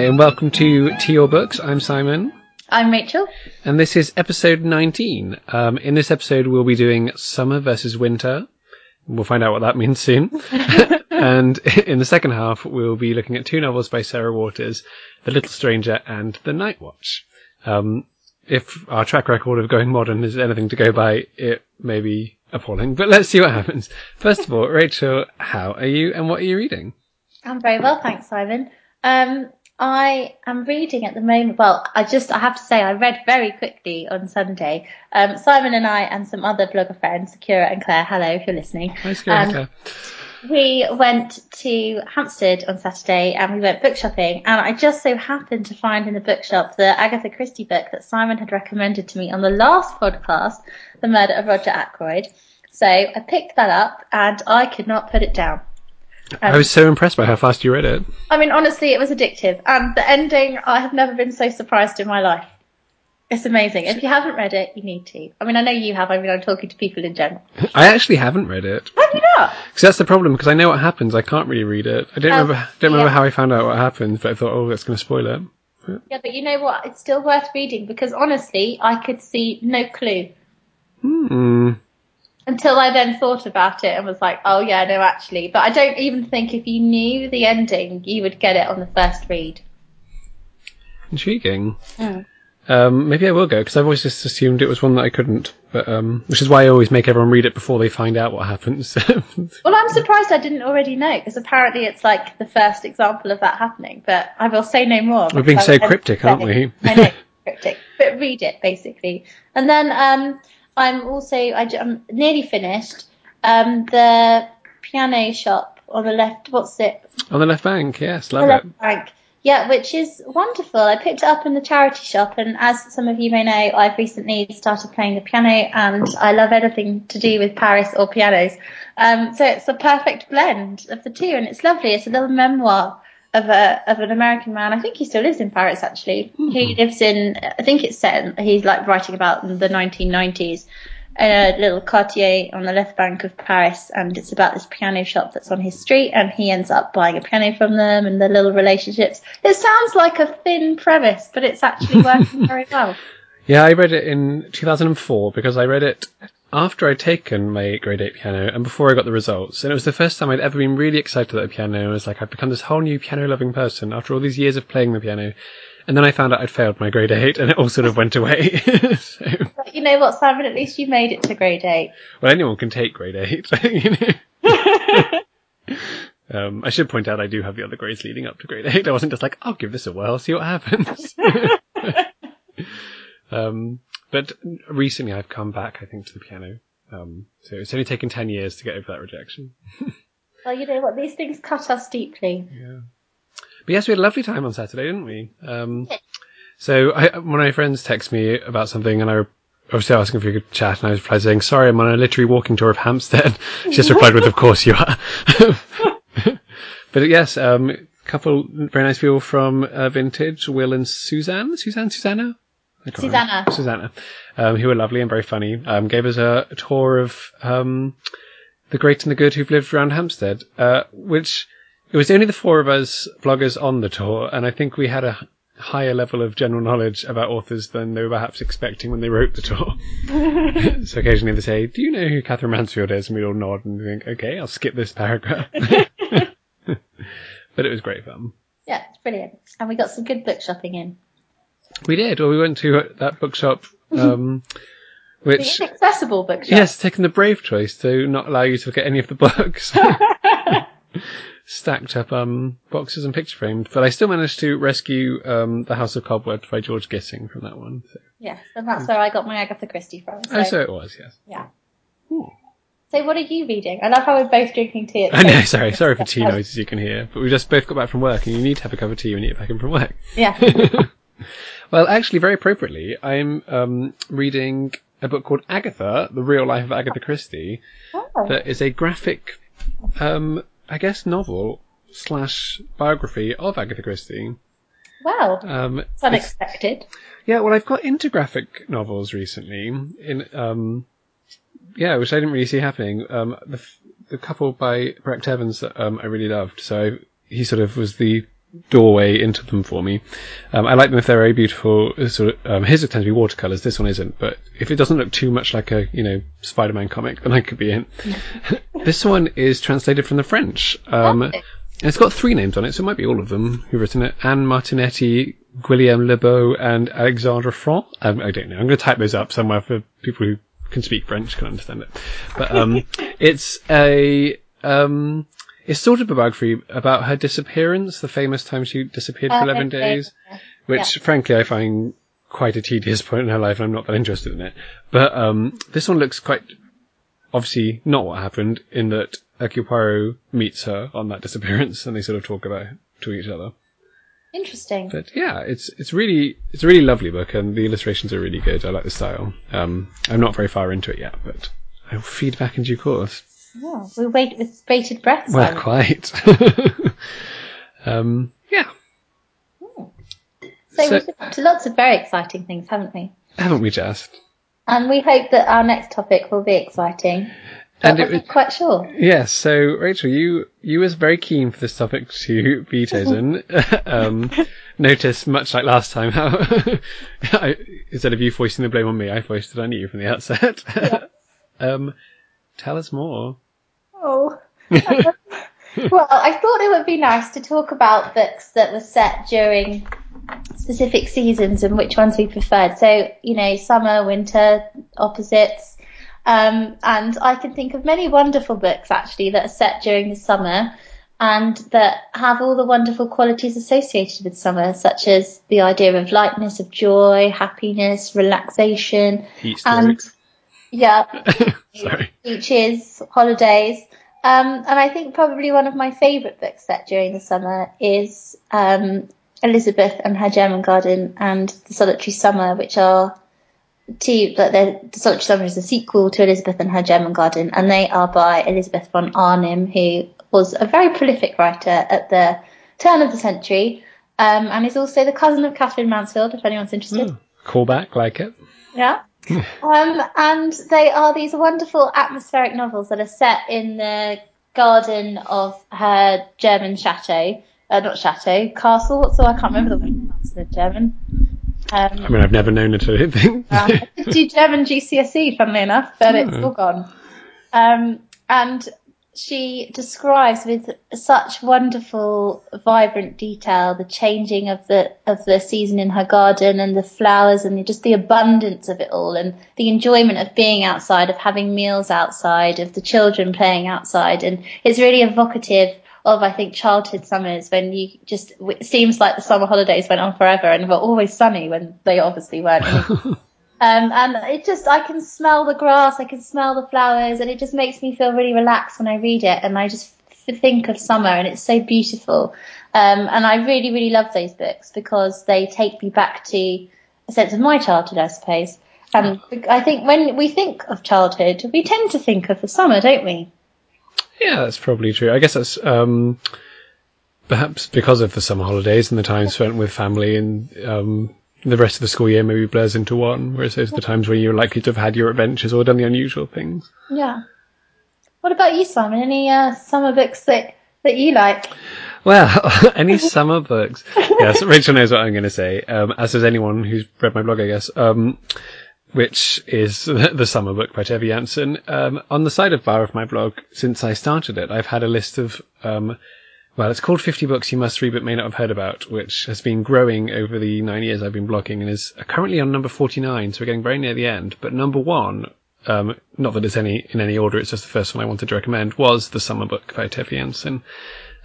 Hi, and welcome to Tea or Books. I'm Simon, I'm Rachel. and this is episode 19. Um, in this episode, we'll be doing summer versus winter. We'll find out what that means soon. and in the second half, we'll be looking at two novels by Sarah Waters, The Little Stranger and The Night Watch. Um, if our track record of going modern is anything to go by, it may be appalling, but let's see what happens. First of all, Rachel, how are you and what are you reading? I'm very well, thanks, Simon. Um, I am reading at the moment. Well, I just I have to say I read very quickly on Sunday. Um, Simon and I and some other blogger friends, Kira and Claire. Hello, if you're listening. Hi, Skirka. Um, we went to Hampstead on Saturday and we went book shopping and I just so happened to find in the bookshop the Agatha Christie book that Simon had recommended to me on the last podcast, The Murder of Roger Ackroyd. So I picked that up and I could not put it down. I was so impressed by how fast you read it. I mean, honestly, it was addictive. And the ending, I have never been so surprised in my life. It's amazing. If you haven't read it, you need to. I mean, I know you have. I mean, I'm talking to people in general. I actually haven't read it. Have you not? Because that's the problem, because I know what happens, I can't really read it. I don't Oh, remember don't remember how I found out what happened, but I thought, oh, that's going to spoil it. Yeah, but you know what? It's still worth reading because honestly, I could see no clue Hmm. Until I then thought about it and was like, oh yeah, no, actually. But I don't even think if you knew the ending, you would get it on the first read. Intriguing. Mm. Um, maybe I will go, because I've always just assumed it was one that I couldn't. But um, Which is why I always make everyone read it before they find out what happens. Well, I'm surprised I didn't already know because apparently it's like the first example of that happening. But I will say no more. We're being so cryptic, aren't we? I know, cryptic. But read it basically. And then um, I'm also I, am nearly finished um, the piano shop on the left. What's it? On the left bank, yes, The love it. left bank. Yeah, which is wonderful. I picked it up in the charity shop, and as some of you may know, I've recently started playing the piano, and I love anything to do with Paris or pianos. Um, so it's a perfect blend of the two, and it's lovely. It's a little memoir of a of an American man. I think he still lives in Paris, actually. Hmm. He lives in. I think it's set. He's like writing about the 1990s. In a little quartier on the left bank of Paris, and it's about this piano shop that's on his street, and he ends up buying a piano from them, and the little relationships. It sounds like a thin premise, but it's actually working very well. Yeah, I read it in 2004 because I read it after I'd taken my grade 8 piano and before I got the results. And it was the first time I'd ever been really excited at the piano. I was like, I've become this whole new piano loving person after all these years of playing the piano. And then I found out I'd failed my grade 8 and it all sort of went away. so, But you know what, Simon? At least you made it to grade eight. well, anyone can take grade 8. you know. Um, I should point out I do have the other grades leading up to grade 8. I wasn't just like, I'll give this a whirl, see what happens. um, but recently I've come back, I think, to the piano. Um, so it's only taken 10 years to get over that rejection. Well, you know what? These things cut us deeply. Yeah. But yes, we had a lovely time on Saturday, didn't we? Um, so I, one of my friends texted me about something and I was obviously asking if we could chat and I replied saying, sorry, I'm on a literary walking tour of Hampstead. she just replied with, of course you are. but yes, um, a couple very nice people from uh, Vintage, Will and Suzanne. Suzanne? Susanna? Can't remember. Susanna. Susanna, um, who were lovely and very funny, um, gave us a, a tour of um, the great and the good who've lived around Hampstead, uh, which it was only the four of us bloggers on the tour, and I think we had a higher level of general knowledge about authors than they were perhaps expecting when they wrote the tour. so occasionally they say, "Do you know who Katherine Mansfield is?" And we all nod and think, "Okay, I'll skip this paragraph." but it was great fun. Yeah, it's brilliant. And we got some good book shopping in. We did. Well, we went to uh, that bookshop, um, The which inaccessible bookshop. Yes, taking the brave choice to not allow you to look at any of the books. Stacked up um, boxes and picture frames, but I still managed to rescue um, The House of Cobwebs by George Gissing from that one. So. Yes, and that's where I got my Agatha Christie from. So, Oh, so it was, yes. yeah. So what are you reading? I love how we're both drinking tea at the I know, sorry, sorry for tea noises you can hear, but we just both got back from work and you need to have a cup of tea when you get back in from work. Yeah. Well, actually, very appropriately, I'm um, reading a book called Agatha, The Real Life of Agatha Christie, Oh. that is a graphic, um, I guess, novel slash biography of Agatha Christie. Wow. Um, It's it's- unexpected. yeah, well, I've got into graphic novels recently. In um, yeah, which I didn't really see happening. Um, the the couple by Brecht Evens that um, I really loved. So I, he sort of was the doorway into them for me. Um, I like them if they're very beautiful. uh, Sort of, um, his tend to be watercolors. This one isn't, but if it doesn't look too much like a you know Spider-Man comic, then I could be in. this one is translated from the French. Um, it's got three names on it, so it might be all of them who've written it. Anne Martinetti, Guillaume Lebeau, and Alexandre Franc. Um, I don't know. I'm going to type those up somewhere for people who can speak French can understand it. But um, it's a um, it's sort of a biography about her disappearance, the famous time she disappeared for Oh, 11 okay. days, which frankly I find quite a tedious point in her life and I'm not that interested in it. But um, this one looks quite obviously not what happened in that Hercule meets her on that disappearance and they sort of talk about it to each other. Interesting. But yeah, it's it's really it's a really lovely book and the illustrations are really good. I like the style. Um, I'm not very far into it yet, but I'll feed back in due course. Yeah, we wait with bated breath. Well, Simon. quite. um, yeah, So, so- we've been up to lots of very exciting things, haven't we? haven't we just? And we hope that our next topic will be exciting. And But we're not quite sure. Yes, so Rachel, you you was very keen for this topic to be chosen. um, notice, much like last time, how I, instead of you foisting the blame on me, I foisted it on you from the outset. um, tell us more. Oh. well, I thought it would be nice to talk about books that were set during specific seasons and which ones we preferred. So, you know, summer, winter, opposites. Um, and I can think of many wonderful books actually that are set during the summer and that have all the wonderful qualities associated with summer, such as the idea of lightness, of joy, happiness, relaxation, Heat and. Yeah, Sorry. beaches, holidays. Um, and I think probably one of my favourite books set during the summer is um, Elizabeth and Her German Garden and The Solitary Summer, which are two, but they're- The Solitary Summer is a sequel to Elizabeth and Her German Garden, and they are by Elizabeth von Arnim, who was a very prolific writer at the turn of the century, um, and is also the cousin of Katherine Mansfield, if anyone's interested. Oh, callback, like it. Yeah. Um, and they are these wonderful atmospheric novels that are set in the garden of her German chateau. Uh, not chateau, castle. What's the I can't remember the word castle in German. Um, I mean, I've never known it. I don't think. uh, I did do German GCSE, funnily enough, but it's all gone. Um, and she describes with such wonderful, vibrant detail the changing of the of the season in her garden and the flowers and just the abundance of it all and the enjoyment of being outside, of having meals outside, of the children playing outside, and it's really evocative of I think childhood summers when you just it seems like the summer holidays went on forever and were always sunny when they obviously weren't. Um, and it just, I can smell the grass, I can smell the flowers, and it just makes me feel really relaxed when I read it. And I just f- think of summer, and it's so beautiful. Um, and I really, really love those books because they take me back to a sense of my childhood, I suppose. And I think when we think of childhood, we tend to think of the summer, don't we? Yeah, that's probably true. I guess that's um, perhaps because of the summer holidays and the time spent with family and um, the rest of the school year maybe blurs into one, whereas those are the times where you're likely to have had your adventures or done the unusual things. Yeah. What about you, Simon? Any uh, summer books that, that you like? Well, any summer books? Yes, Rachel knows what I'm going to say, um, as does anyone who's read my blog, I guess. Um, which is the summer book by Tove Jansson. Um, on the side of bar of my blog, since I started it, I've had a list of, um, well, it's called 50 books you must read but may not have heard about, which has been growing over the nine years I've been blogging and is currently on number 49, so we're getting very near the end. But number one, um, not that it's any in any order, it's just the first one I wanted to recommend, was the summer book by Tove Jansson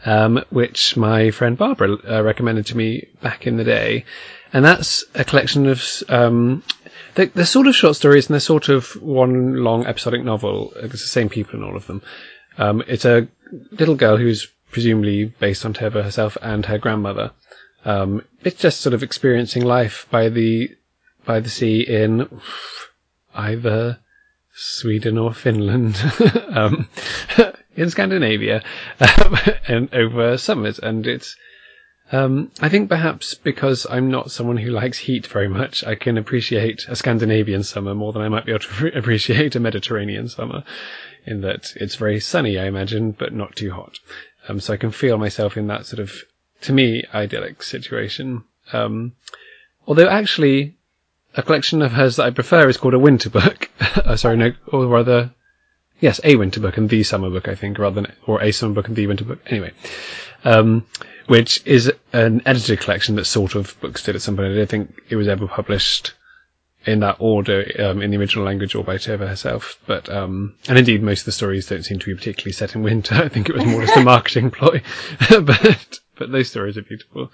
um, which my friend Barbara uh, recommended to me back in the day. And that's a collection of, um, they're, they're sort of short stories and they're sort of one long episodic novel. It's the same people in all of them. Um, it's a little girl who's presumably based on Tove herself and her grandmother. Um, it's just sort of experiencing life by the, by the sea in either Sweden or Finland, um, in Scandinavia, um, and over summers. And it's, um, I think perhaps because I'm not someone who likes heat very much, I can appreciate a Scandinavian summer more than I might be able to appreciate a Mediterranean summer, in that it's very sunny, I imagine, but not too hot. Um, so I can feel myself in that sort of to me, idyllic situation. Um, although actually, a collection of hers that I prefer is called a winter book. uh, sorry, no, or rather, yes, a winter book and the summer book, I think, rather than, or a summer book and the winter book. Anyway, um, which is an edited collection that sort of books did at some point. I don't think it was ever published in that order um, in the original language or by Tove herself. But um, and indeed, most of the stories don't seem to be particularly set in winter. I think it was more just a marketing ploy. but but those stories are beautiful.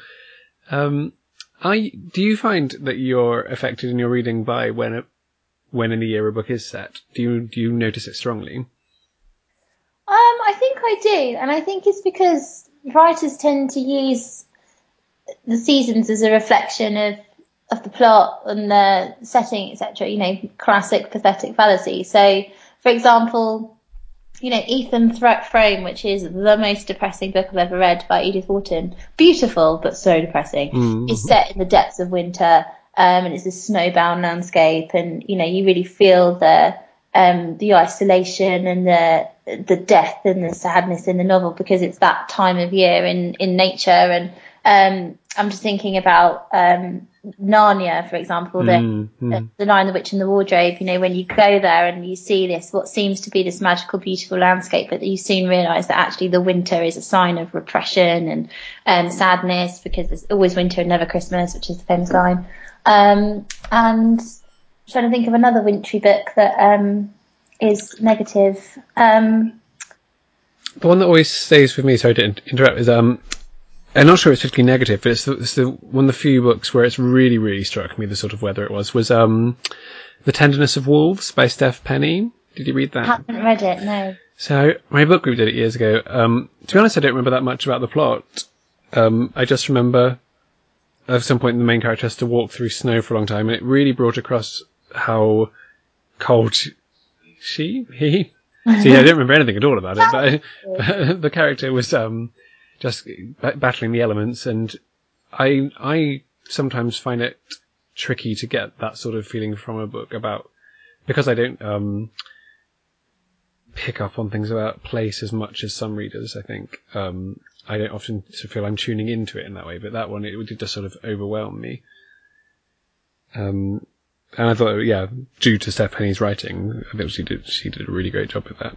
Um, I do you find that you're affected in your reading by when when in the year a book is set? Do you do you notice it strongly? Um, I think I do, and I think it's because writers tend to use the seasons as a reflection of of the plot and the setting, etc. You know, classic pathetic fallacy. So, for example, you know, Ethan Frome, which is the most depressing book I've ever read by Edith Wharton. Beautiful, but so depressing. Mm-hmm. It's set in the depths of winter, um, and it's a snowbound landscape, and you know, you really feel the um, the isolation and the the death and the sadness in the novel because it's that time of year in in nature and um, I'm just thinking about um, Narnia, for example, the, mm, mm. the Lion, the Witch, and the Wardrobe. You know, when you go there and you see this, what seems to be this magical, beautiful landscape, but you soon realise that actually the winter is a sign of repression and um, sadness because there's always winter and never Christmas, which is the famous line. Um, and I'm trying to think of another wintry book that um, is negative. Um, the one that always stays with me, sorry to interrupt, is um, I'm not sure it's particularly negative, but it's the, it's the one of the few books where it's really, really struck me the sort of weather it was was um, the Tenderness of Wolves by Stef Penney. Did you read that? I haven't read it, no. So my book group did it years ago. Um, to be honest, I don't remember that much about the plot. Um, I just remember at some point the main character has to walk through snow for a long time, and it really brought across how cold she he. See, I don't remember anything at all about it, but, but the character was um, just battling the elements. And I, I sometimes find it tricky to get that sort of feeling from a book about, because I don't, um, pick up on things about place as much as some readers, I think. Um, I don't often feel I'm tuning into it in that way, but that one, it did just sort of overwhelm me. Um, and I thought, yeah, due to Stef Penney's writing, I think she did, she did a really great job with that.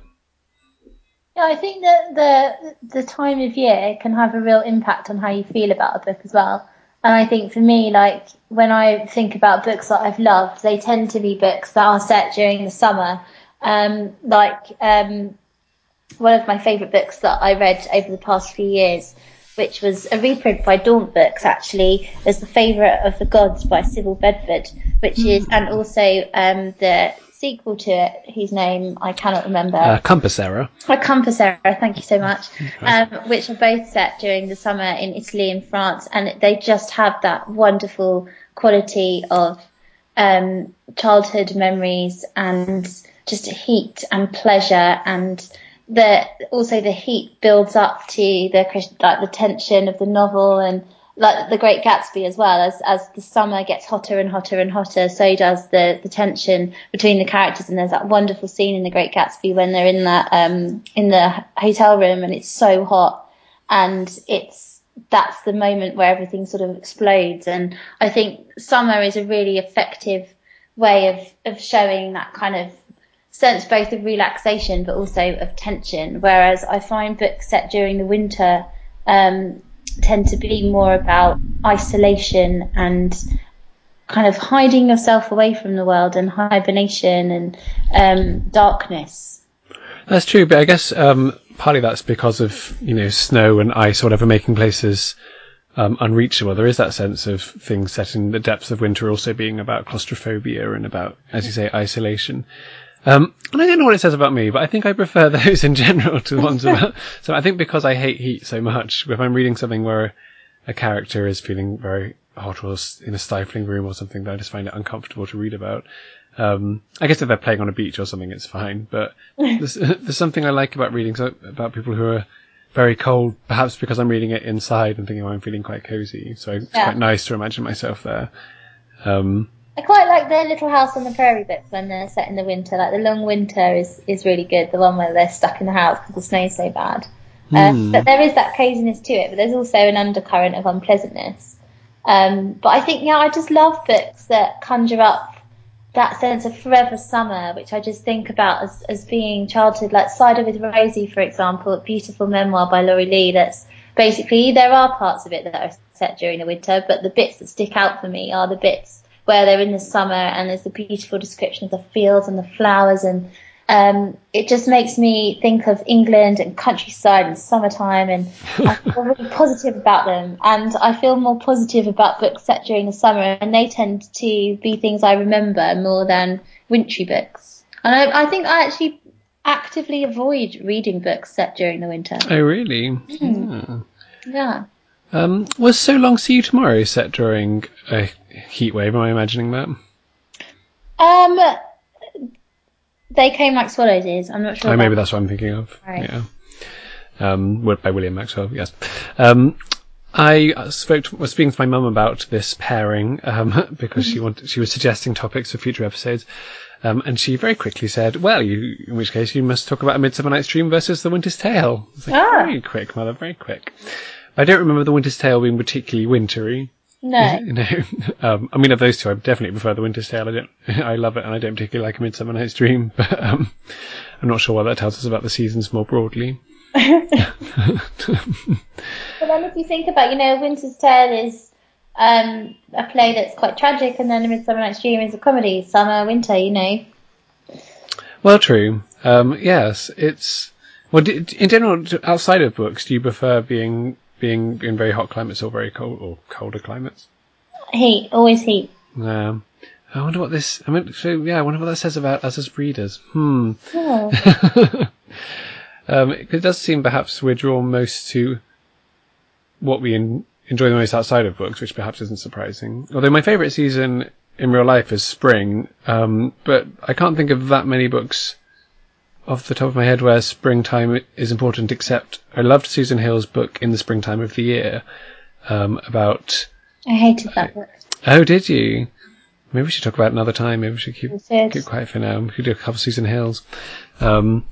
Yeah, I think that the the time of year can have a real impact on how you feel about a book as well. And I think for me, like when I think about books that I've loved, they tend to be books that are set during the summer. Um, like um, one of my favourite books that I read over the past few years, which was a reprint by Daunt Books, actually, is The Favourite of the Gods by Sybille Bedford, which is, and also um, the sequel to it, whose name I cannot remember. Uh, Compass Error. Uh, Compass Error, thank you so much. Um, which are both set during the summer in Italy and France, and they just have that wonderful quality of um, childhood memories and just heat and pleasure and the also the heat builds up to the like the tension of the novel and like the Great Gatsby as well. As as the summer gets hotter and hotter and hotter, so does the the tension between the characters. And there's that wonderful scene in the Great Gatsby when they're in that um in the hotel room and it's so hot, and it's that's the moment where everything sort of explodes. And I think summer is a really effective way of of showing that kind of sense both of relaxation but also of tension. Whereas I find books set during the winter um, tend to be more about isolation and kind of hiding yourself away from the world and hibernation and um, darkness. That's true, but I guess um, partly that's because of you know snow and ice or whatever making places um, unreachable. There is that sense of things set in the depths of winter also being about claustrophobia and about, as you say, isolation. Um, and I don't know what it says about me, but I think I prefer those in general to the ones about. so I think because I hate heat so much, if I'm reading something where a character is feeling very hot or in a stifling room or something, that I just find it uncomfortable to read about. Um, I guess if they're playing on a beach or something, it's fine. But there's, there's something I like about reading so, about people who are very cold, perhaps because I'm reading it inside and thinking, oh, I'm feeling quite cozy. So it's yeah. quite nice to imagine myself there. Um, I quite like the Little House on the Prairie bits when they're set in the winter. Like the long winter is is really good. The one where they're stuck in the house because the snow's so bad. Um, but there is that coziness to it, but there's also an undercurrent of unpleasantness. Um, but I think, yeah, I just love books that conjure up that sense of forever summer, which I just think about as, as being childhood, like Cider with Rosie, for example, a beautiful memoir by Laurie Lee that's basically, there are parts of it that are set during the winter, but the bits that stick out for me are the bits where they're in the summer and there's the beautiful description of the fields and the flowers and um, it just makes me think of England and countryside and summertime, and I feel really positive about them. And I feel more positive about books set during the summer, and they tend to be things I remember more than wintry books. And I, I think I actually actively avoid reading books set during the winter. Oh, really? Mm. Yeah. Um, was So Long See You Tomorrow set during a heat wave? Am I imagining that? Um, they came like swallows is. I'm not sure. Oh, maybe that's what I'm thinking of. Right. Yeah. Um, by William Maxwell, yes. Um, I spoke to, was speaking to my mum about this pairing um, because she wanted, she was suggesting topics for future episodes, um, and she very quickly said, "Well, you, in which case you must talk about A Midsummer Night's Dream versus The Winter's Tale." I was like, Ah. Very quick, mother, very quick. I don't remember The Winter's Tale being particularly wintry. No. No, um, I mean of those two, I definitely prefer The Winter's Tale. I don't, I love it, and I don't particularly like A Midsummer Night's Dream. But um, I'm not sure what that tells us about the seasons more broadly. But then if you think about, you know, Winter's Tale is um, a play that's quite tragic, and then A Midsummer Night's Dream is a comedy, summer, winter, you know. Well, true. Um, yes, it's well. In general, outside of books, do you prefer being being in very hot climates or very cold or colder climates? Heat, always heat. Um, I wonder what this. I mean, so yeah, I wonder what that says about us as readers. Hmm. Oh. Um, it does seem perhaps we're drawn most to what we en- enjoy the most outside of books, which perhaps isn't surprising. Although my favourite season in real life is spring, um, but I can't think of that many books off the top of my head where springtime is important, except I loved Susan Hill's book in the springtime of the year um, about. I hated that book. Oh, did you? Maybe we should talk about it another time. Maybe we should keep keep quiet for now. We could do a couple of Susan Hills. Um,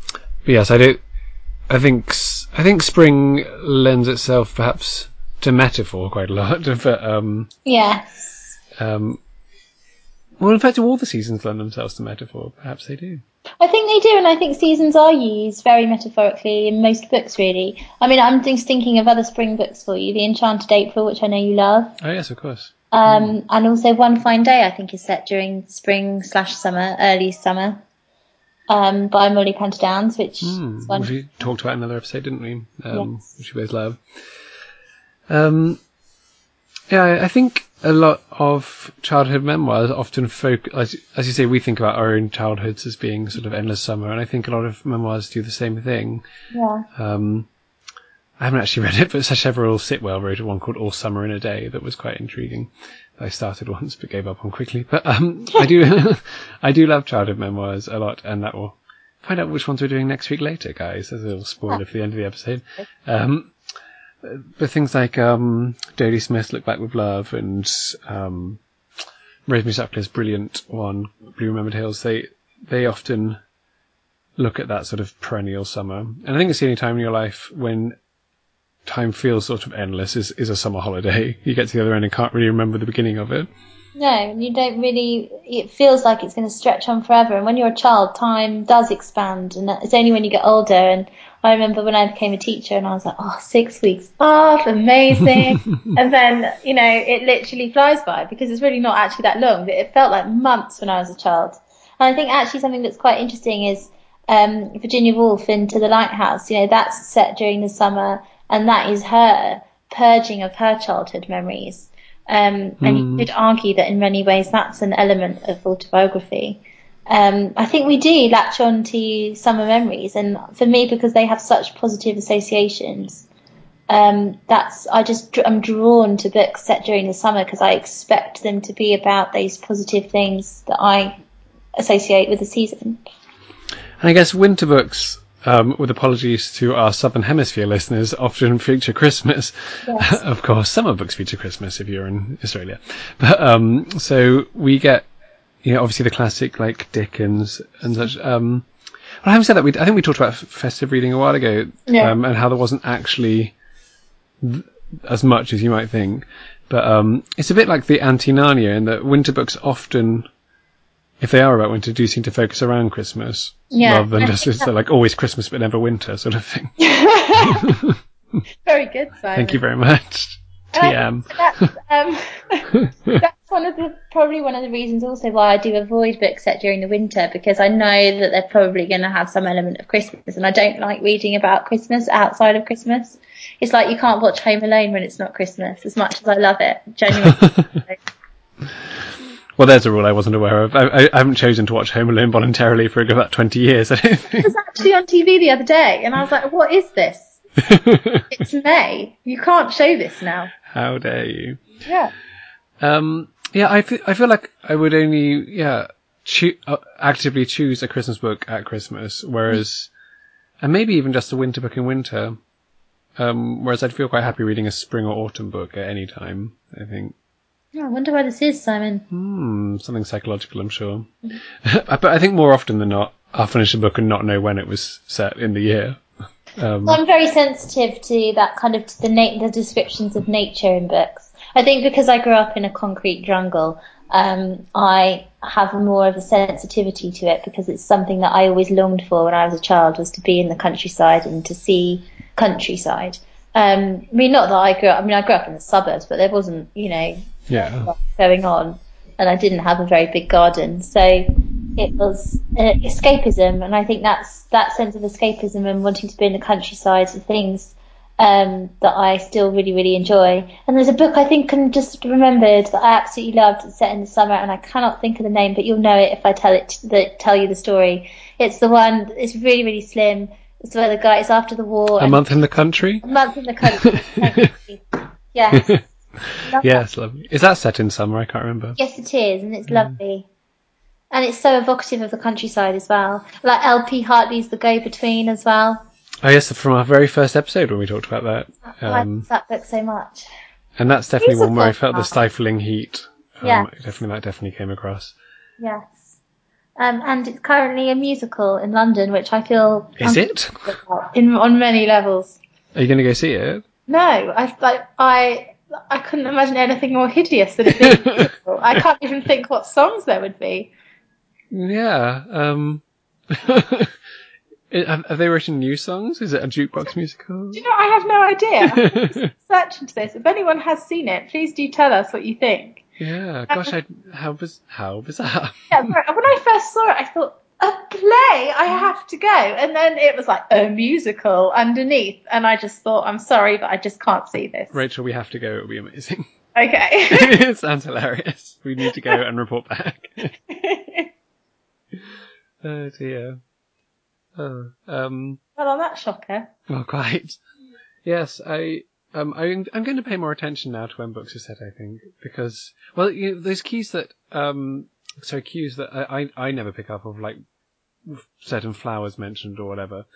but yes, I do. I think I think spring lends itself perhaps to metaphor quite a lot. But um, Yes. um, well, in fact, do all the seasons lend themselves to metaphor? Perhaps they do. I think they do, and I think seasons are used very metaphorically in most books, really. I mean, I'm just thinking of other spring books for you. The Enchanted April, which I know you love. Oh yes, of course. Um, and also One Fine Day, I think, is set during spring slash summer, early summer, um, by Mollie Panter-Downes, which is one. which we talked about in another episode, didn't we? Um, Yes. Which we both love. Um, yeah, I think a lot of childhood memoirs often focus, as, as you say, we think about our own childhoods as being sort of endless summer, and I think a lot of memoirs do the same thing. Yeah. Um, I haven't actually read it, but Sacheverell Sitwell wrote one called All Summer in a Day that was quite intriguing. I started once but gave up on quickly. But um, I do, I do love childhood memoirs a lot, and that will find out which ones we're doing next week later, guys. As a little spoiler for the end of the episode. Um, but things like um, Dodie Look Back with Love and um, Rosemary Sutcliff's brilliant one, Blue Remembered Hills, they they often look at that sort of perennial summer. And I think it's the only time in your life when time feels sort of endless is, is a summer holiday. You get to the other end and can't really remember the beginning of it. No, and you don't really. It feels like it's going to stretch on forever. And when you're a child, time does expand, and it's only when you get older. And I remember when I became a teacher, and I was like, "Oh, six weeks off, amazing!" and then you know, it literally flies by because it's really not actually that long. But it felt like months when I was a child. And I think actually something that's quite interesting is um, Virginia Woolf into the Lighthouse. You know, that's set during the summer, and that is her purging of her childhood memories. Um, and you could argue that in many ways that's an element of autobiography. Um, I think we do latch on to summer memories, and for me, because they have such positive associations, um, that's I just I'm drawn to books set during the summer because I expect them to be about those positive things that I associate with the season. And I guess winter books, um, with apologies to our Southern Hemisphere listeners, often feature Christmas. Yes. of course, summer books feature Christmas if you're in Australia. But, um, so we get, you know, obviously the classic like Dickens and such. Um, Well, having said that, we, I think we talked about festive reading a while ago, Yeah. um, and how there wasn't actually th- as much as you might think. But um, it's a bit like the anti-Narnia in that winter books often, if they are about winter, do seem to focus around Christmas Yeah. rather than just it's like always Christmas but never winter sort of thing. Very good, Simon. Thank you very much. Um, TM. that's, um, that's one of the probably one of the reasons also why I do avoid books set during the winter because I know that they're probably going to have some element of Christmas, and I don't like reading about Christmas outside of Christmas. It's like you can't watch Home Alone when it's not Christmas, as much as I love it. Genuinely. Well, there's a rule I wasn't aware of. I, I, I haven't chosen to watch Home Alone voluntarily for about 20 years, I don't it was actually on TV the other day, and I was like, "What is this? It's May. You can't show this now." How dare you? Yeah. Um, yeah, I feel, I feel like I would only, yeah, choo- uh, actively choose a Christmas book at Christmas, whereas, and maybe even just a winter book in winter. Um, whereas I'd feel quite happy reading a spring or autumn book at any time, I think. I wonder why this is, Simon. Hmm, something psychological, I'm sure. but I think more often than not, I'll finish a book and not know when it was set in the year. Um, I'm very sensitive to that kind of the na- the descriptions of nature in books. I think because I grew up in a concrete jungle, um, I have more of a sensitivity to it because it's something that I always longed for when I was a child was to be in the countryside and to see countryside. Um, I mean, not that I grew up. I mean, I grew up in the suburbs, but there wasn't, you know, yeah. going on, and I didn't have a very big garden, so it was uh, escapism, and I think that's that sense of escapism and wanting to be in the countryside and things um, that I still really really enjoy. And there's a book I think I just remembered that I absolutely loved. It's set in the summer, and I cannot think of the name, but you'll know it if I tell it the, tell you the story. It's the one. It's really really slim. It's where the guy is after the war. A month in the country? A month in the country. Yes. Love that Yes, lovely. Is that set in summer? I can't remember. Yes, it is, and it's lovely. And it's so evocative of the countryside as well. Like LP Hartley's The Go Between as well. Oh yes, from our very first episode when we talked about that. I Um, love that book so much. and that's definitely one where I felt the stifling heat. Um, Yeah. Definitely, that definitely came across. Yes. Um, and it's currently a musical in London, which I feel Is it? in on many levels. Are you going to go see it? No, I like I I couldn't imagine anything more hideous than it being. I can't even think what songs there would be. Yeah. Um, have, have they written new songs? Is it a jukebox musical? Do you know? I have no idea. Search into this. If anyone has seen it, please do tell us what you think. Yeah. Gosh, I, how biz- how bizarre. Yeah, when I first saw it, I thought a play. I have to go, and then it was like a musical underneath, and I just thought, I'm sorry, but I just can't see this. Rachel, we have to go. It will be amazing. Okay. it sounds hilarious. We need to go and report back. oh dear. Oh, um, well, on that shocker. well, quite. Yes, I, um, I, I'm going to pay more attention now to when books are set, I think, because, well, you know, those keys that, um, sorry, cues that I, I, I never pick up of, like, certain flowers mentioned or whatever.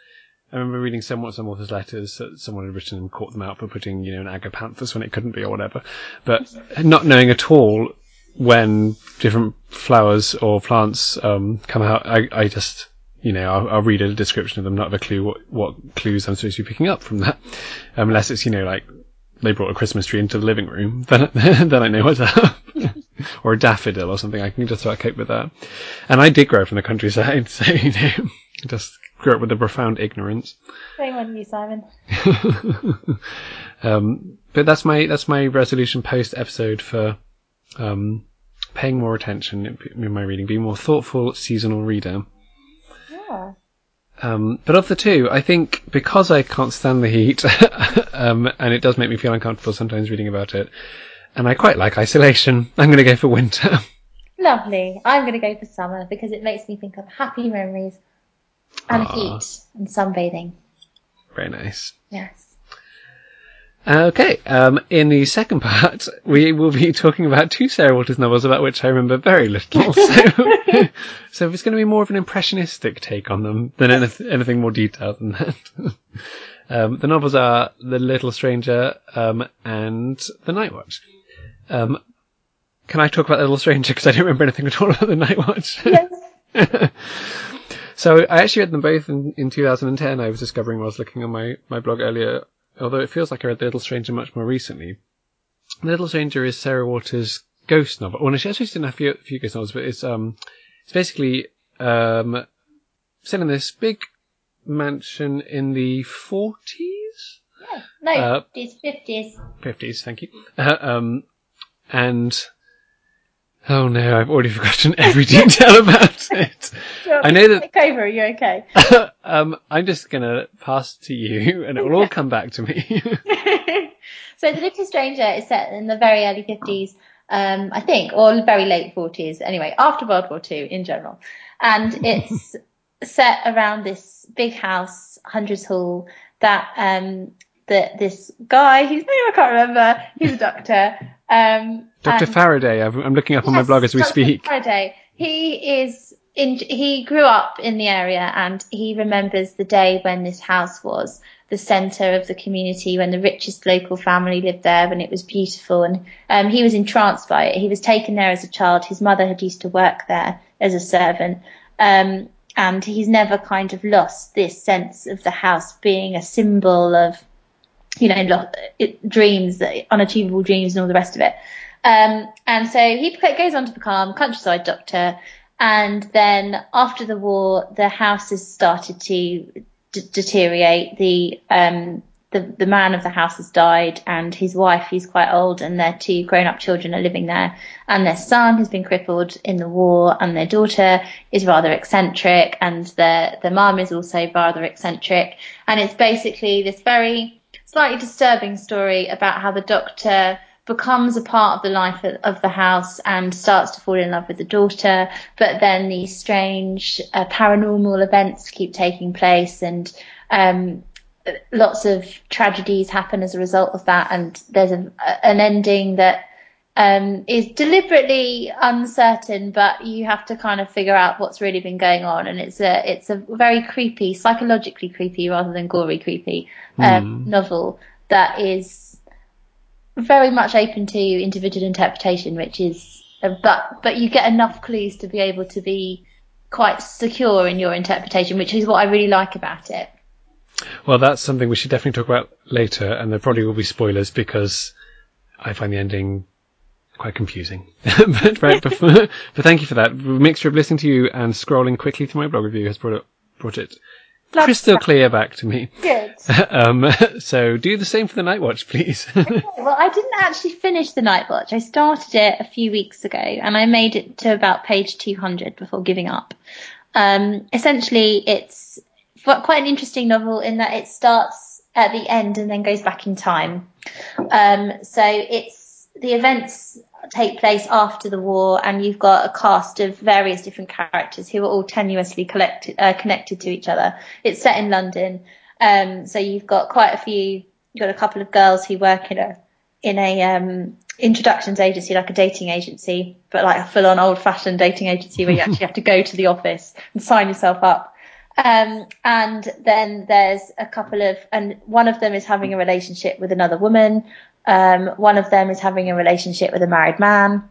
I remember reading somewhat some author's letters that someone had written and caught them out for putting, you know, an agapanthus when it couldn't be or whatever. But not knowing at all when different flowers or plants um, come out, I, I just, you know, I'll, I'll read a description of them, not have a clue what, what clues I'm supposed to be picking up from that. Um, unless it's, you know, like they brought a Christmas tree into the living room, then, then I know what's up. Or a daffodil or something. I can just about cope with that. And I did grow up in the countryside, so, you know, just grew up with a profound ignorance. Shame on you, Simon. um, but that's my that's my resolution post episode for um, paying more attention in, in my reading, being more thoughtful seasonal reader. Yeah. Um, but of the two, I think because I can't stand the heat, um, and it does make me feel uncomfortable sometimes reading about it, and I quite like isolation, I'm going to go for winter. Lovely. I'm going to go for summer because it makes me think of happy memories and Aw. heat and sunbathing. Very nice. Yes. Okay, um, in the second part, we will be talking about two Sarah Waters novels about which I remember very little. So, so it's going to be more of an impressionistic take on them than anyth- anything more detailed than that. um, the novels are The Little Stranger um, and The Night Watch. Um, can I talk about The Little Stranger because I don't remember anything at all about The Night Watch? Yes. So I actually read them both in, in 2010. I was discovering while I was looking on my, my blog earlier, although it feels like I read The Little Stranger much more recently. The Little Stranger is Sarah Waters' ghost novel. Well, she actually didn't have a few, few ghost novels, but it's, um, it's basically, um, set in this big mansion in the 40s? Yeah. No, Uh, 50s, 50s. 50s, thank you. Uh, um, and, oh no, I've already forgotten every detail about it. I know that- Take over, you're okay. um, I'm just gonna pass to you, and it will all come back to me. so The Little Stranger is set in the very early 50s, um, I think, or very late 40s, anyway, after World War II in general. And it's set around this big house, Hundreds Hall, that um, that this guy, whose name I can't remember, he's a doctor. Um, Dr. Faraday, I'm looking up on my blog as we Dr. speak. Faraday. He is in. He grew up in the area, and he remembers the day when this house was the centre of the community, when the richest local family lived there, when it was beautiful, and um, he was entranced by it. He was taken there as a child. His mother had used to work there as a servant. Um, and he's never kind of lost this sense of the house being a symbol of, you know, dreams, unachievable dreams, and all the rest of it. Um, and so he goes on to become countryside doctor. And then after the war, the house has started to d- deteriorate. The, um, the, the man of the house has died and his wife, who's quite old, and their two grown up children are living there. And their son has been crippled in the war and their daughter is rather eccentric and their, their mum is also rather eccentric. And it's basically this very slightly disturbing story about how the doctor becomes a part of the life of, the house and starts to fall in love with the daughter, but then these strange uh, paranormal events keep taking place and um, lots of tragedies happen as a result of that. And there's a, an ending that um, is deliberately uncertain, but you have to kind of figure out what's really been going on. And it's a it's a very creepy, psychologically creepy rather than gory creepy um, novel that is very much open to individual interpretation, which is uh, but but you get enough clues to be able to be quite secure in your interpretation, which is what I really like about it. Well, that's something we should definitely talk about later, and there probably will be spoilers because I find the ending quite confusing. but right, but, but thank you for that. A mixture of listening to you and scrolling quickly through my blog review has brought it, brought it crystal clear back to me. Good. Um, so do the same for the Night Watch, please. Well, I didn't actually finish the Night Watch. I started it a few weeks ago, and I made it to about page 200 before giving up. Um, essentially, it's quite an interesting novel in that it starts at the end and then goes back in time. Um, so it's the events take place after the war, and you've got a cast of various different characters who are all tenuously uh, connected to each other. It's set in London, um, so you've got quite a few. You've got a couple of girls who work in a in a um, introductions agency, like a dating agency, but like a full on old fashioned dating agency where you actually have to go to the office and sign yourself up. Um, and then there's a couple of, and one of them is having a relationship with another woman. Um, one of them is having a relationship with a married man.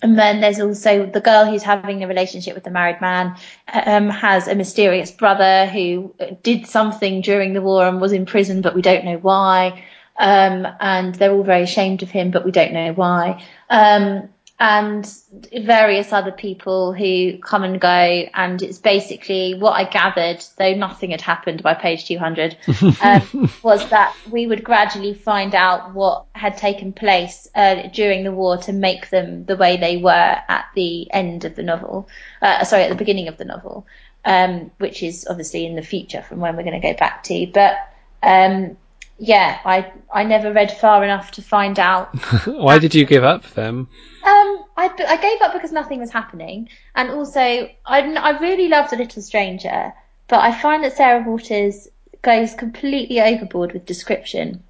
And then there's also the girl who's having a relationship with the married man um, has a mysterious brother who did something during the war and was in prison, but we don't know why. Um, and they're all very ashamed of him, but we don't know why. Um, and various other people who come and go. And it's basically what I gathered, though nothing had happened by page 200, um, was that we would gradually find out what had taken place uh, during the war to make them the way they were at the end of the novel. Uh, sorry, at the beginning of the novel, um, which is obviously in the future from when we're going to go back to. But um, yeah, I I never read far enough to find out Why did you give up them? um, I, I gave up because nothing was happening, and also I, I really loved A Little Stranger, but I find that Sarah Waters goes completely overboard with description,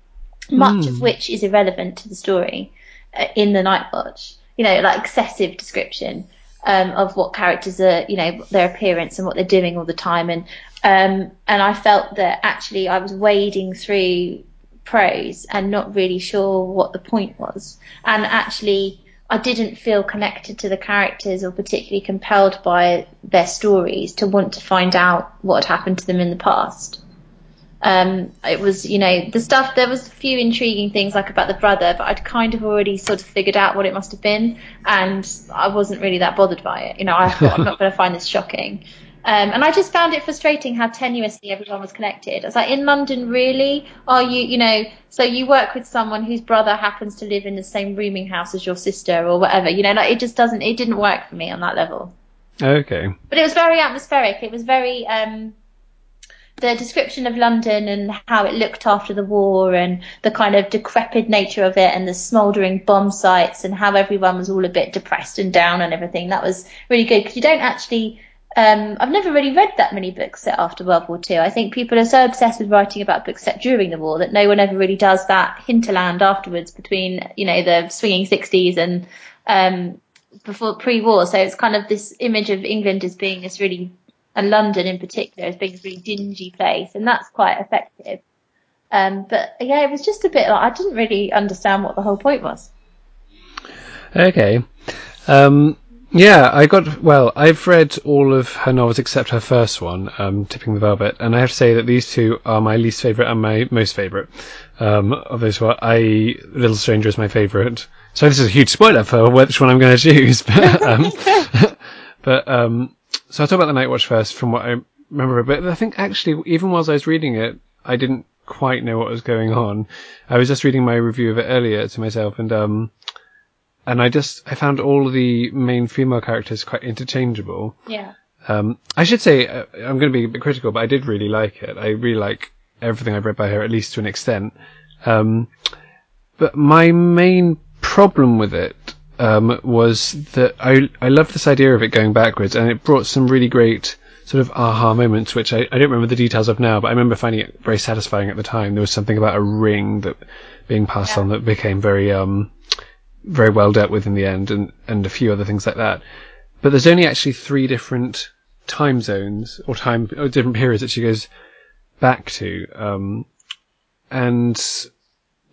much of which is irrelevant to the story uh, in the Night Watch. You know, like excessive description um, of what characters are, you know, their appearance and what they're doing all the time, and um, and I felt that actually I was wading through prose and not really sure what the point was, and actually I didn't feel connected to the characters or particularly compelled by their stories to want to find out what had happened to them in the past. Um, it was, you know, the stuff, there was a few intriguing things like about the brother, but I'd kind of already sort of figured out what it must have been and I wasn't really that bothered by it. You know, I thought I'm not going to find this shocking. Um, and I just found it frustrating how tenuously everyone was connected. I was like, in London, really? Are you, you know, so you work with someone whose brother happens to live in the same rooming house as your sister or whatever, you know, like it just doesn't, it didn't work for me on that level. Okay. But it was very atmospheric. It was very, um, the description of London and how it looked after the war and the kind of decrepit nature of it and the smouldering bomb sites and how everyone was all a bit depressed and down and everything. That was really good because you don't actually. Um, I've never really read that many books set after World War II. I think people are so obsessed with writing about books set during the war that no one ever really does that hinterland afterwards between, you know, the swinging 60s and um, before pre-war. So it's kind of this image of England as being this really and London in particular as being a really dingy place, and that's quite effective. Um, but yeah, it was just a bit like I didn't really understand what the whole point was. Okay. Um, yeah, I got well. I've read all of her novels except her first one, um, "Tipping the Velvet," and I have to say that these two are my least favorite and my most favorite um, of those. I Little Stranger is my favorite. So this is a huge spoiler for which one I'm going to choose. But, um, but um, so I'll talk about the Night Watch first from what I remember. But I think actually, even whilst I was reading it, I didn't quite know what was going on. I was just reading my review of it earlier to myself, and um, and I just I found all of the main female characters quite interchangeable. Yeah. Um, I should say uh, I'm going to be a bit critical, but I did really like it. I really like everything I've read by her, at least to an extent. Um, but my main problem with it um, was that I I loved this idea of it going backwards, and it brought some really great sort of aha moments, which I, I don't remember the details of now, but I remember finding it very satisfying at the time. There was something about a ring that being passed Yeah. on that became very um very well dealt with in the end, and and a few other things like that. But there's only actually three different time zones or time or different periods that she goes back to, um, and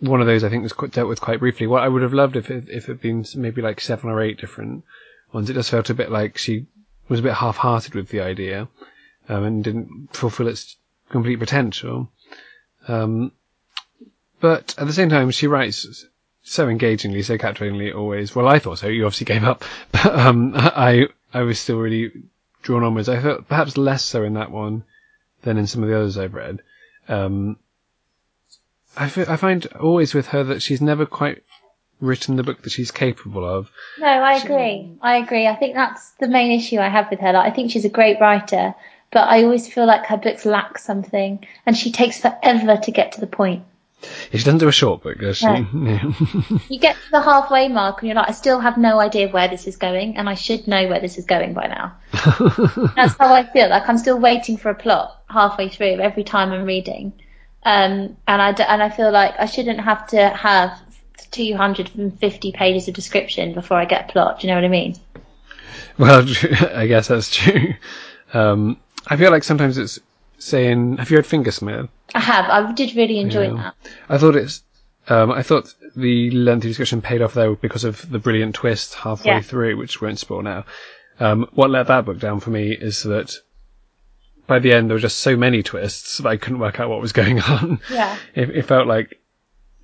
one of those I think was quite, dealt with quite briefly. What I would have loved if it, if it had been maybe like seven or eight different ones. It just felt a bit like she was a bit half-hearted with the idea um, and didn't fulfill its complete potential. Um, but at the same time, she writes so engagingly, so captivatingly always. Well, I thought so. You obviously gave up, but um, I I was still really drawn onwards. I felt perhaps less so in that one than in some of the others I've read. Um, I, fi- I find always with her that she's never quite written the book that she's capable of. No, I agree. I agree. I think that's the main issue I have with her. Like, I think she's a great writer, but I always feel like her books lack something, and she takes forever to get to the point. She doesn't do a short book, does she? No. Yeah. You get to the halfway mark, and you're like, I still have no idea where this is going, and I should know where this is going by now. That's how I feel. Like I'm still waiting for a plot halfway through every time I'm reading, um, and I d- and I feel like I shouldn't have to have 250 pages of description before I get a plot. Do you know what I mean? well, I guess that's true. Um, I feel like sometimes it's saying, "Have you read Fingersmith?" I have. I did really enjoy Yeah. that. I thought it's. Um, I thought the lengthy discussion paid off there because of the brilliant twist halfway Yeah. through, which won't spoil now. Um, what let that book down for me is that by the end there were just so many twists that I couldn't work out what was going on. Yeah. It, it felt like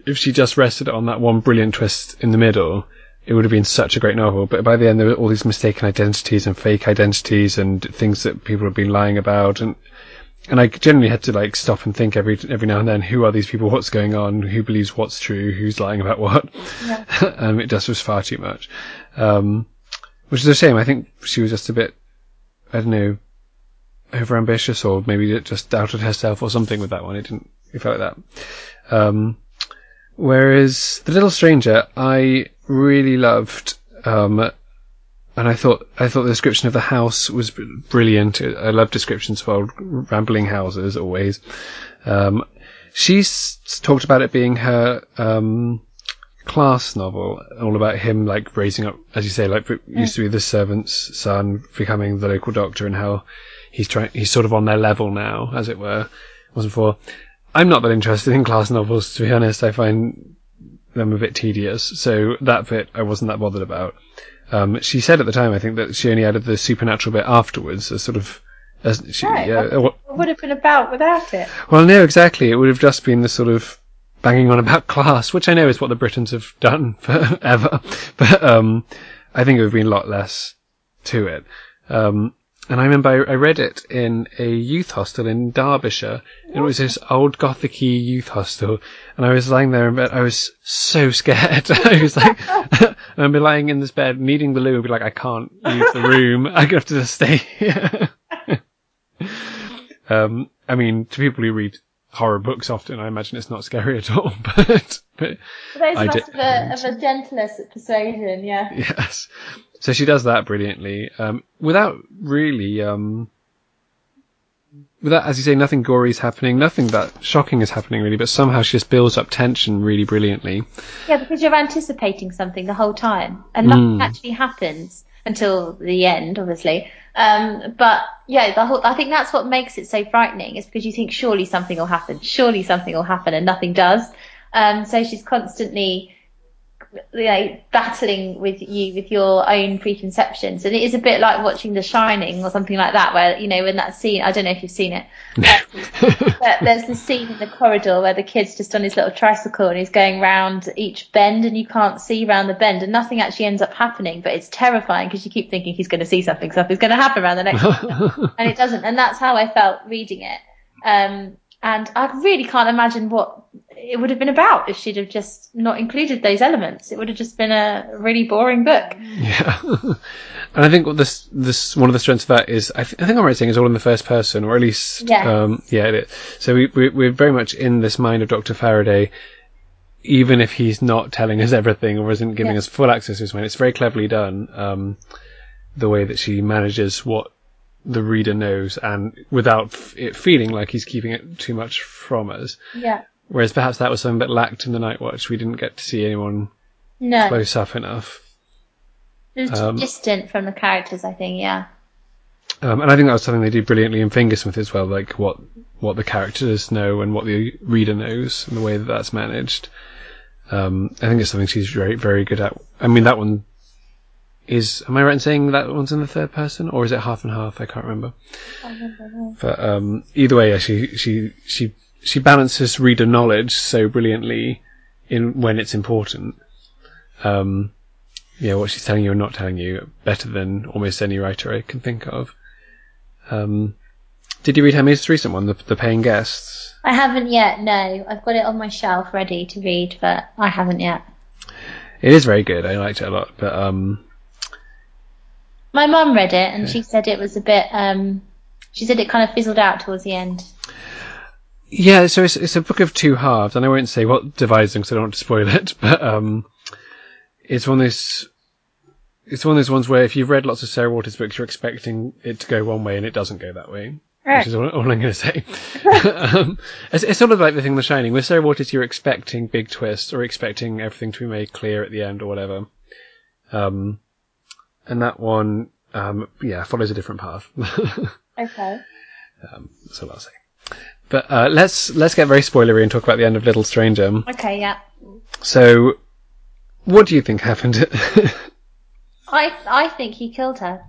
if she just rested on that one brilliant twist in the middle, it would have been such a great novel. But by the end, there were all these mistaken identities and fake identities and things that people have been lying about, and and I generally had to like stop and think every every now and then, who are these people? What's going on? Who believes what's true? Who's lying about what? Yeah. um, it just was far too much, um, which is a shame. I think she was just a bit, I don't know, overambitious, or maybe it just doubted herself or something with that one. It didn't. It felt like that. Um, whereas the Little Stranger, I really loved. Um, and I thought I thought the description of the house was brilliant. I love descriptions of old rambling houses always. Um, she's talked about it being her um, class novel, all about him like raising up, as you say, like used to be the servant's son becoming the local doctor, and how he's trying he's sort of on their level now, as it were. Wasn't for. I'm not that interested in class novels, to be honest. I find them a bit tedious. So that bit I wasn't that bothered about. Um, she said at the time, I think, that she only added the supernatural bit afterwards, as sort of. As she, Right, yeah, what, what would have been about without it? well, no, exactly. It would have just been the sort of banging on about class, which I know is what the Britons have done forever. But um, I think it would have been a lot less to it. Um, and I remember I, I read it in a youth hostel in Derbyshire. It was this old gothicy youth hostel, and I was lying there in bed. I was so scared. I was like, I'd be lying in this bed, needing the loo, and be like, I can't leave the room. Gonna have to just stay here. um, I mean, to people who read horror books often, I imagine it's not scary at all. But, but Those I of us of a, of a gentleness at persuasion, yeah. yes, so she does that brilliantly, um, without really, um, without, as you say, nothing gory is happening, nothing that shocking is happening really, but somehow she just builds up tension really brilliantly. Yeah, because you're anticipating something the whole time, and nothing Mm. actually happens until the end, obviously. Um, but yeah, whole, I think that's what makes it so frightening, is because you think surely something will happen, surely something will happen, and nothing does. Um, so she's constantly, you know, battling with you with your own preconceptions, and it is a bit like watching The Shining or something like that, where you know when that scene, I don't know if you've seen it, but there's this scene in the corridor where the kid's just on his little tricycle and he's going round each bend and you can't see round the bend and nothing actually ends up happening, but it's terrifying because you keep thinking he's going to see something, something's going to happen around the next and it doesn't. And that's how I felt reading it. Um, and I really can't imagine what it would have been about if she'd have just not included those elements. It would have just been a really boring book. Yeah, and I think what this this one of the strengths of that is I, th- I think I'm right saying it's all in the first person, or at least Yes. um, yeah, it is. So we, we we're very much in this mind of Doctor Faraday, even if he's not telling us everything or isn't giving Yeah. us full access to his mind. It's very cleverly done. Um, the way that she manages what the reader knows, and without f- it feeling like he's keeping it too much from us. Yeah. Whereas perhaps that was something that lacked in the Night Watch. We didn't get to see anyone No. close up enough. It was Um, distant from the characters, I think, yeah. Um, and I think that was something they did brilliantly in Fingersmith as well, like what what the characters know and what the reader knows, and the way that that's managed. Um, I think it's something she's very very good at. I mean, that one is. Am I right in saying that one's in the third person, or is it half and half? I can't remember. But um, either way, yeah, she she she she balances reader knowledge so brilliantly in when it's important. Um, yeah, what she's telling you and not telling you better than almost any writer I can think of. Um, did you read her most recent one, the, the Paying Guests? I haven't yet, no. I've got it on my shelf ready to read, but I haven't yet. It is very good. I liked it a lot, but um, My mum read it and she said it was a bit, um, she said it kind of fizzled out towards the end. Yeah. So it's, it's a book of two halves, and I won't say what divides them because I don't want to spoil it. But um, it's one of those. It's one of those ones where if you've read lots of Sarah Waters books, you're expecting it to go one way, and it doesn't go that way. Right. Which is all, all I'm going to say. um, it's, it's sort of like the thing, The Shining. With Sarah Waters, you're expecting big twists or expecting everything to be made clear at the end or whatever. Um, and that one, um, yeah, follows a different path. Okay. That's all I'll say. But uh, let's let's get very spoilery and talk about the end of Little Stranger. Okay, yeah. So, what do you think happened? I I think he killed her.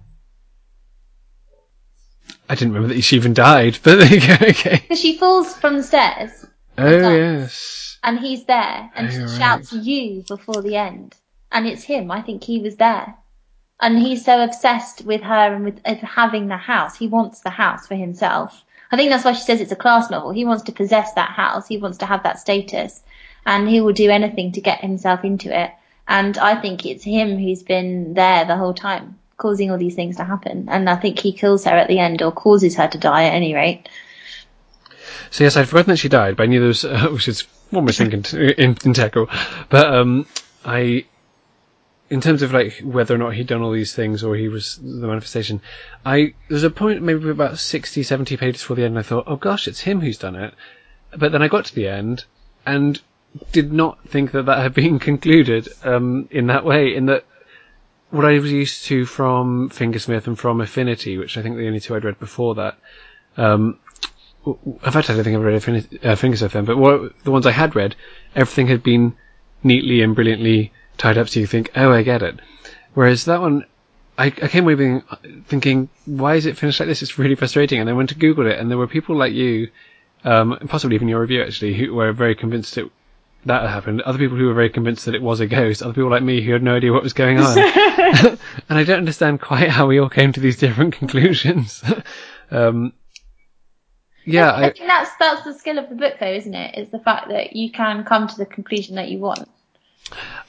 I didn't remember that she even died, but there you go. Okay. Because she falls from the stairs Oh dies. yes. and he's there and Oh, she right. shouts you before the end. And it's him. I think he was there. And he's so obsessed with her and with, with having the house. He wants the house for himself. I think that's why she says it's a class novel. He wants to possess that house. He wants to have that status. And he will do anything to get himself into it. And I think it's him who's been there the whole time, causing all these things to happen. And I think he kills her at the end or causes her to die at any rate. So yes, I'd forgotten that she died, but I knew there was, uh, which is almost in, in, integral. But um, I, in terms of like whether or not he'd done all these things or he was the manifestation, I there's a point maybe about 60, 70 pages before the end, and I thought, oh gosh, it's him who's done it. But then I got to the end and did not think that that had been concluded um, in that way. In that what I was used to from Fingersmith and from Affinity, which I think the only two I'd read before that. Um, in fact, I don't think I've read Affini- uh, Fingersmith then, but what, the ones I had read, everything had been neatly and brilliantly tied up so you think, oh, I get it. Whereas that one, I, I came away being, thinking, why is it finished like this? It's really frustrating. And I went to Google it, and there were people like you, um, possibly even your review actually, who were very convinced it that happened. Other people who were very convinced that it was a ghost. Other people like me who had no idea what was going on. and I don't understand quite how we all came to these different conclusions. um, yeah, I, I, think that's that's the skill of the book, though, isn't it? it? Is the fact that you can come to the conclusion that you want.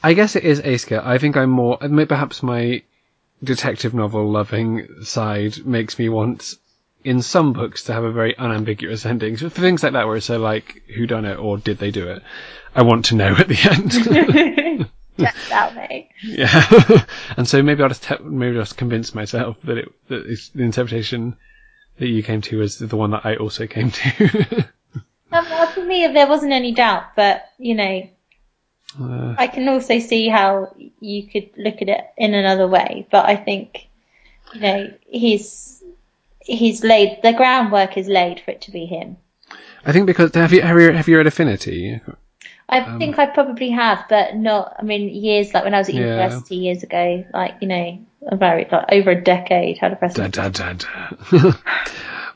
I guess it is a skill. I think I'm more. Perhaps my detective novel loving side makes me want, in some books, to have a very unambiguous ending. So for things like that, where it's so like, who done it or did they do it? I want to know at the end. Just out me. Yeah, and so maybe I'll just te- maybe I'll just convince myself that it that the interpretation that you came to was the one that I also came to. um, well, for me, there wasn't any doubt, but you know, uh, I can also see how you could look at it in another way. But I think, you know, he's he's laid the groundwork is laid for it to be him. I think because have you have you, have you read Affinity? I um, think I probably have, but not. I mean, years like when I was at yeah. university years ago, like you know, about like over a decade. How depressing. Da, da, da,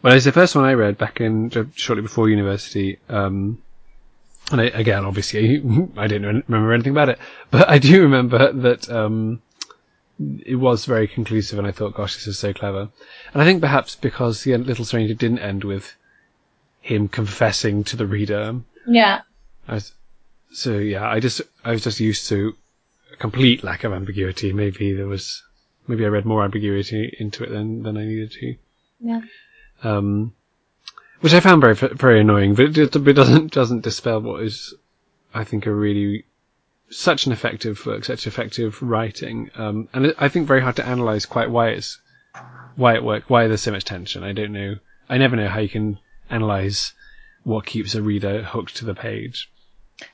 well, it's the first one I read back in shortly before university. Um, and I, again, obviously, I didn't remember anything about it, but I do remember that um, it was very conclusive, and I thought, "Gosh, this is so clever." And I think perhaps because the Little Stranger didn't end with him confessing to the reader. Yeah. Was, so yeah, I just I was just used to a complete lack of ambiguity. Maybe there was maybe I read more ambiguity into it than than I needed to. Yeah. Um, which I found very very annoying, but it, doesn't doesn't dispel what is, I think, a really such an effective work, such effective writing, um, and I think very hard to analyze quite why it's why it worked, why there's so much tension. I don't know. I never know how you can analyze what keeps a reader hooked to the page.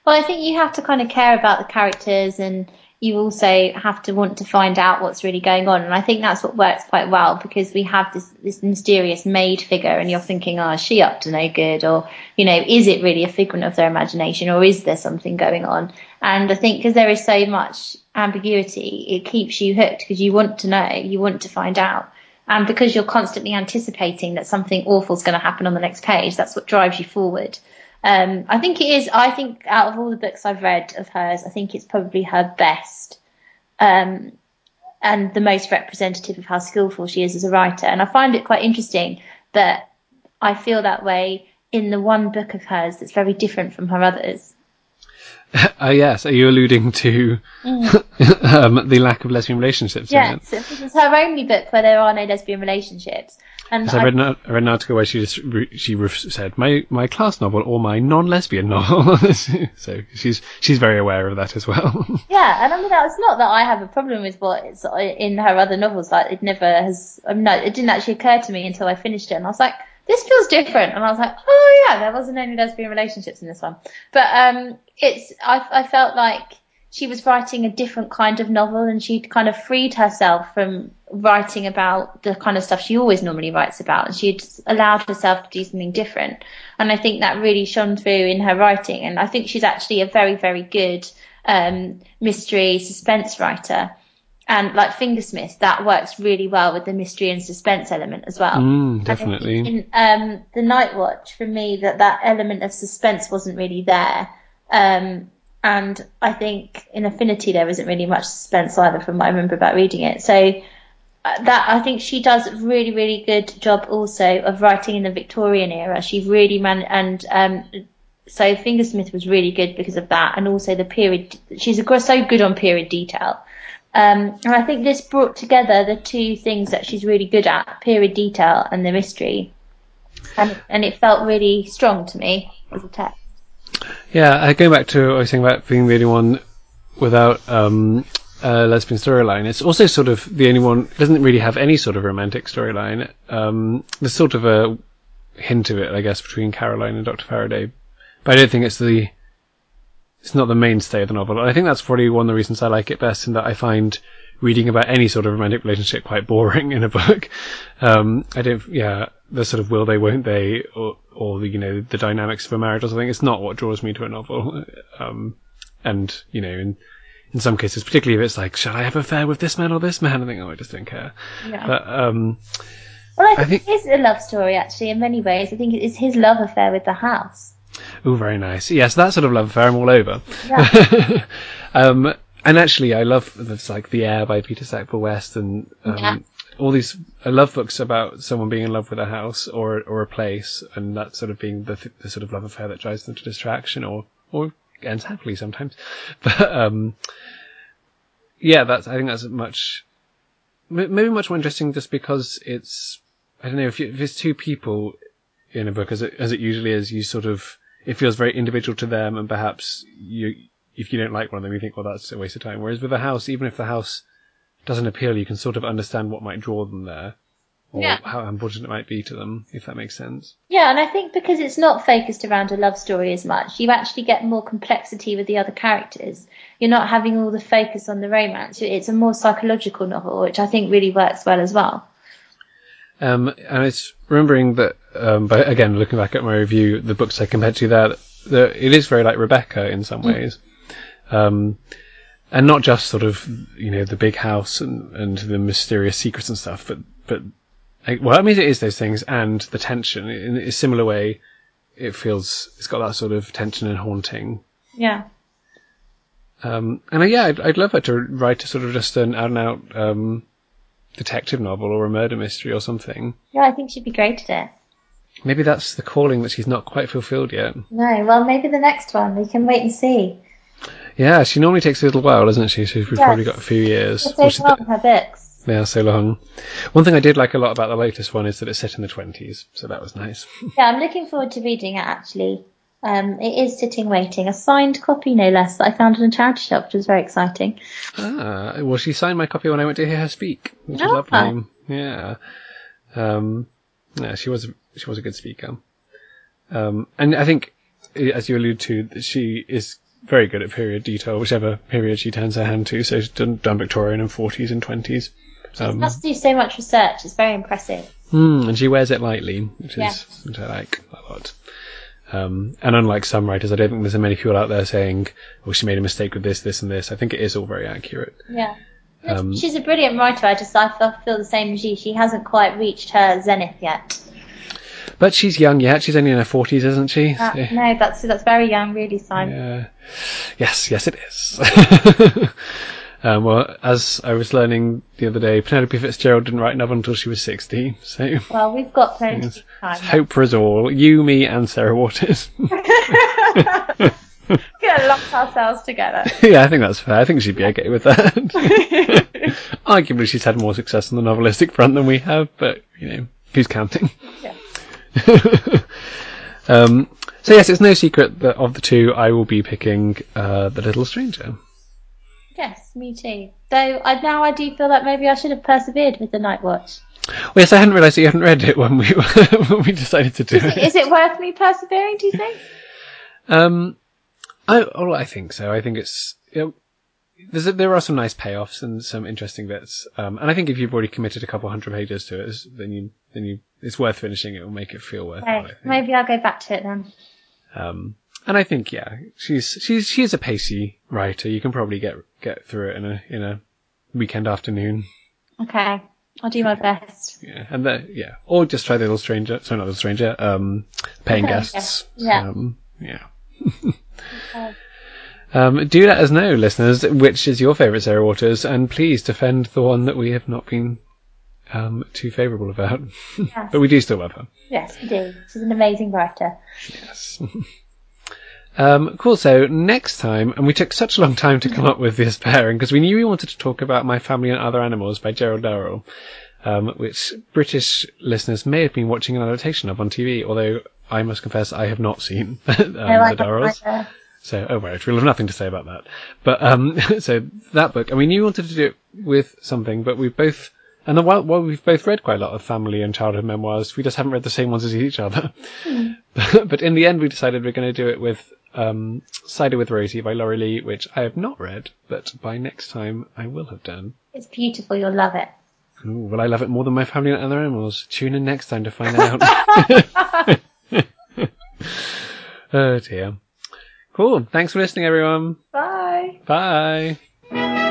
Well, I think you have to kind of care about the characters and you also have to want to find out what's really going on. And I think that's what works quite well because we have this, this mysterious maid figure and you're thinking, oh, is she up to no good? Or, you know, is it really a figment of their imagination or is there something going on? And I think because there is so much ambiguity, it keeps you hooked because you want to know, you want to find out. And because you're constantly anticipating that something awful is going to happen on the next page, that's what drives you forward. Um, I think it is. I think out of all the books I've read of hers, I think it's probably her best um, and the most representative of how skillful she is as a writer. And I find it quite interesting that I feel that way in the one book of hers that's very different from her others. Uh, yes, are you alluding to mm. um, the lack of lesbian relationships? Yes, this is her only book where there are no lesbian relationships. And I, I, read an, I, read an, article where she just she said my my class novel or my non-lesbian novel. so she's she's very aware of that as well. yeah, and I mean it's not that I have a problem with what it's in her other novels. Like it never has. I mean, no, it didn't actually occur to me until I finished it, and I was like, this feels different. And I was like, oh yeah, there wasn't any lesbian relationships in this one. But um, it's I I felt like she was writing a different kind of novel and she'd kind of freed herself from writing about the kind of stuff she always normally writes about and she'd allowed herself to do something different. And I think that really shone through in her writing. And I think she's actually a very, very good um, mystery suspense writer. And like Fingersmith, that works really well with the mystery and suspense element as well. Mm, definitely. In um, the Night Watch, for me, that that element of suspense wasn't really there. Um, and I think in Affinity there isn't really much suspense either from what I remember about reading it. So uh, that I think she does a really really good job also of writing in the Victorian era. She really man and um, so Fingersmith was really good because of that, and also the period. She's so good on period detail. Um, and I think this brought together the two things that she's really good at: period detail and the mystery. And, and it felt really strong to me as a text. Yeah, going back to what I was saying about being the only one without um, a lesbian storyline, it's also sort of the only one doesn't really have any sort of romantic storyline. Um, there's sort of a hint of it, I guess, between Caroline and Dr. Faraday, but I don't think it's the it's not the mainstay of the novel. I think that's probably one of the reasons I like it best, in that I find reading about any sort of romantic relationship quite boring in a book. Um, I don't, yeah, the sort of will they, won't they, or, or the, you know, the dynamics of a marriage or something. It's not what draws me to a novel. Um, and you know, in in some cases, particularly if it's like, shall I have an affair with this man or this man? I think, oh, I just don't care. Yeah. But um, well, I I think, think- it is a love story actually in many ways. I think it's his love affair with the house. oh, very nice. Yes, that sort of love affair I'm all over. Yeah. um, and actually, I love it's like The Heir by Vita Sackville-West, and um, Yeah. All these. Love books about someone being in love with a house or or a place, and that sort of being the, th- the sort of love affair that drives them to distraction, or or ends happily sometimes. But um, yeah, that's. I think that's much, maybe much more interesting, just because it's. I don't know if, you, if it's two people in a book, as it as it usually is, you sort of it feels very individual to them, and perhaps you if you don't like one of them, you think, well, that's a waste of time. Whereas with a house, even if the house doesn't appeal, you can sort of understand what might draw them there, or Yeah. how important it might be to them, if that makes sense. Yeah, and I think because it's not focused around a love story as much, you actually get more complexity with the other characters. You're not having all the focus on the romance. It's a more psychological novel, which I think really works well as well. Um, and it's remembering that, um, by again looking back at my review, the books I compared to that, that it is very like Rebecca in some ways, um, and not just sort of you know the big house and, and the mysterious secrets and stuff, but but like, well, I mean it is those things and the tension in a similar way. It feels it's got that sort of tension and haunting. Yeah. Um, and uh, yeah, I'd, I'd love her to write a sort of just an out and out um, detective novel or a murder mystery or something. Yeah, I think she'd be great at it. Maybe that's the calling that she's not quite fulfilled yet. No, well, maybe the next one. We can wait and see. Yeah, she normally takes a little while, doesn't she? We've Yes. probably got a few years. It's so long, her books. they are so long. One thing I did like a lot about the latest one is that it's set in the 20s, so that was nice. Yeah, I'm looking forward to reading it actually. Um, it is sitting waiting. A signed copy, no less, that I found in a charity shop, which was very exciting. ah, well, she signed my copy when I went to hear her speak, which Ah. lovely. Yeah. Um, yeah, she was, she was a good speaker. Um, and I think, as you allude to, that she is very good at period detail, whichever period she turns her hand to. So she's done, done Victorian and 40s and 20s. She Um, must do so much research. It's very impressive. Hmm, and she wears it lightly, which is Yeah. which I like a lot. Um, and unlike some writers, I don't think there's so many people out there saying, "Oh, she made a mistake with this, this, and this." I think it is all very accurate. Yeah. Um, She's a brilliant writer. I just I feel the same as you. She hasn't quite reached her zenith yet. But she's young yet. She's only in her forties, isn't she? Uh, So- no, that's that's very young, really, Simon. yeah. Yes, yes, it is. um, well, as I was learning the other day, Penelope Fitzgerald didn't write a novel until she was sixty. So Well, we've got plenty Yes. of time. hope for us all, you, me, and Sarah Waters. We're gonna lock ourselves together. yeah, I think that's fair. I think she'd be okay with that. Arguably, she's had more success on the novelistic front than we have, but you know, who's counting? Yeah. um, so yes, it's no secret that of the two, I will be picking uh, the Little Stranger. Yes, me too. Though I now I do feel like maybe I should have persevered with the Night Watch. Well, yes, I hadn't realised that you hadn't read it when we when we decided to do Is it. it, is it worth me persevering? Do you think? Um, I oh, I think so. I think it's you know, a, there are some nice payoffs and some interesting bits. Um, and I think if you've already committed a couple hundred pages to it, then you then you it's worth finishing. It will make it feel worth. Okay, think. maybe I'll go back to it then. Um, and I think yeah, she's she's she's a pacey writer. You can probably get get through it in a in a weekend afternoon. Okay, I'll do my best. Yeah, and the, yeah, or just try the Little Stranger. Sorry, not Little Stranger. Um, paying. Guests, yeah. Um, yeah. Okay. Um, do let us know, listeners, which is your favourite Sarah Waters, and please defend the one that we have not been um, too favourable about. Yes. but we do still love her. Yes, we do. She's an amazing writer. Yes. um, cool. So next time, and we took such a long time to come up with this pairing because we knew we wanted to talk about My Family and Other Animals by Gerald Durrell, um, which British listeners may have been watching an adaptation of on TV, although I must confess I have not seen um, No, the haven't Durrells. either. So, oh right, we'll have nothing to say about that. But um, so that book, I mean, you wanted to do it with something, but we've both, and then while, while we've both read quite a lot of family and childhood memoirs, we just haven't read the same ones as each other. but in the end, we decided we're going to do it with um, Cider with Rosie by Laurie Lee, which I have not read, but by next time I will have done. It's beautiful. You'll love it. Ooh, will I love it more than my family and other animals? Tune in next time to find out. oh dear. Cool. Thanks for listening, everyone. Bye. Bye.